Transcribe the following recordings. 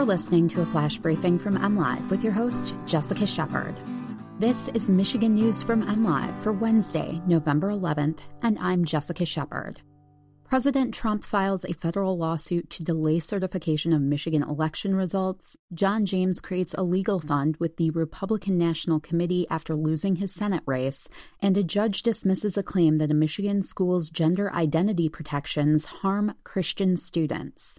You're listening to a flash briefing from MLive with your host, Jessica Shepard. This is Michigan News from MLive for Wednesday, November 11th, and I'm Jessica Shepard. President Trump files a federal lawsuit to delay certification of Michigan election results. John James creates a legal fund with the Republican National Committee after losing his Senate race. And a judge dismisses a claim that a Michigan school's gender identity protections harm Christian students.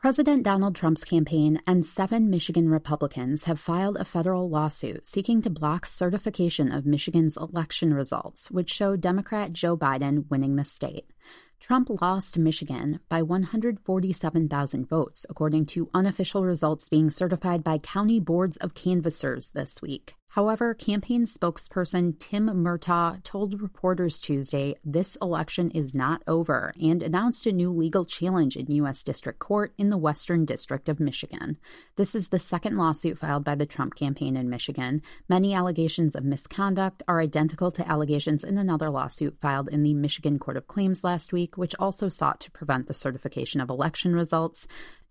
President Donald Trump's campaign and seven Michigan Republicans have filed a federal lawsuit seeking to block certification of Michigan's election results, which show Democrat Joe Biden winning the state. Trump lost Michigan by 147,000 votes, according to unofficial results being certified by county boards of canvassers this week. However, campaign spokesperson Tim Murtaugh told reporters Tuesday this election is not over and announced a new legal challenge in U.S. District Court in the Western District of Michigan. This is the second lawsuit filed by the Trump campaign in Michigan. Many allegations of misconduct are identical to allegations in another lawsuit filed in the Michigan Court of Claims last week, which also sought to prevent the certification of election results.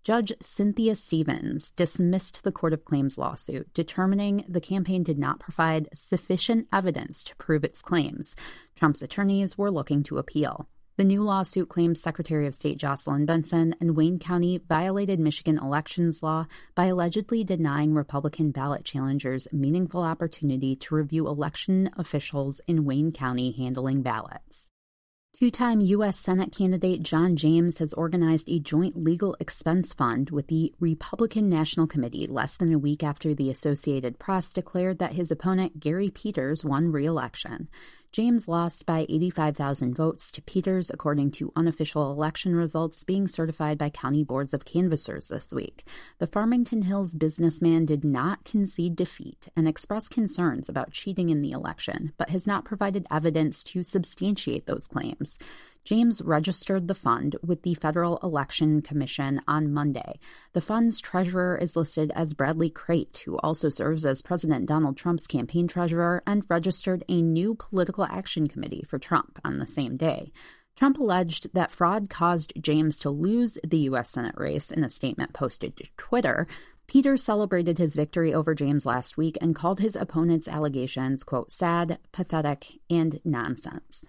Judge Cynthia Stephens dismissed the Court of Claims lawsuit, determining the campaign did not provide sufficient evidence to prove its claims. Trump's attorneys were looking to appeal. The new lawsuit claims Secretary of State Jocelyn Benson and Wayne County violated Michigan elections law by allegedly denying Republican ballot challengers meaningful opportunity to review election officials in Wayne County handling ballots. Two time U.S. Senate candidate John James has organized a joint legal expense fund with the Republican National Committee less than a week after the Associated Press declared that his opponent, Gary Peters, won re election. James lost by 85,000 votes to Peters, according to unofficial election results being certified by county boards of canvassers this week. The Farmington Hills businessman did not concede defeat and expressed concerns about cheating in the election, but has not provided evidence to substantiate those claims. James registered the fund with the Federal Election Commission on Monday. The fund's treasurer is listed as Bradley Crate, who also serves as President Donald Trump's campaign treasurer and registered a new political action committee for Trump on the same day. Trump alleged that fraud caused James to lose the U.S. Senate race in a statement posted to Twitter. Peters celebrated his victory over James last week and called his opponent's allegations, quote, sad, pathetic, and nonsense.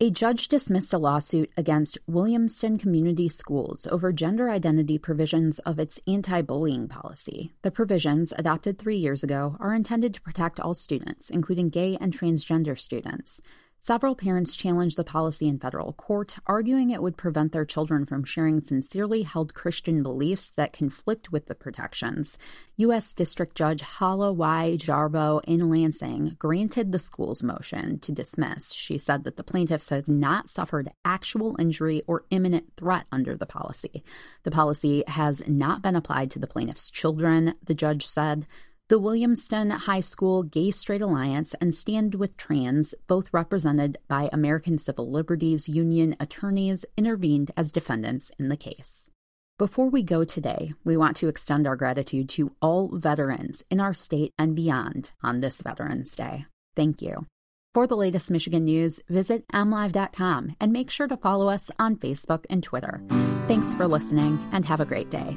A judge dismissed a lawsuit against Williamston Community Schools over gender identity provisions of its anti bullying policy. The provisions, adopted three years ago, are intended to protect all students, including gay and transgender students. Several parents challenged the policy in federal court, arguing it would prevent their children from sharing sincerely held Christian beliefs that conflict with the protections. U.S. District Judge Hala Y. Jarbou in Lansing granted the school's motion to dismiss. She said that the plaintiffs have not suffered actual injury or imminent threat under the policy. The policy has not been applied to the plaintiffs' children, the judge said. The Williamston High School Gay Straight Alliance and Stand with Trans, both represented by American Civil Liberties Union attorneys, intervened as defendants in the case. Before we go today, we want to extend our gratitude to all veterans in our state and beyond on this Veterans Day. Thank you. For the latest Michigan news, visit mlive.com and make sure to follow us on Facebook and Twitter. Thanks for listening and have a great day.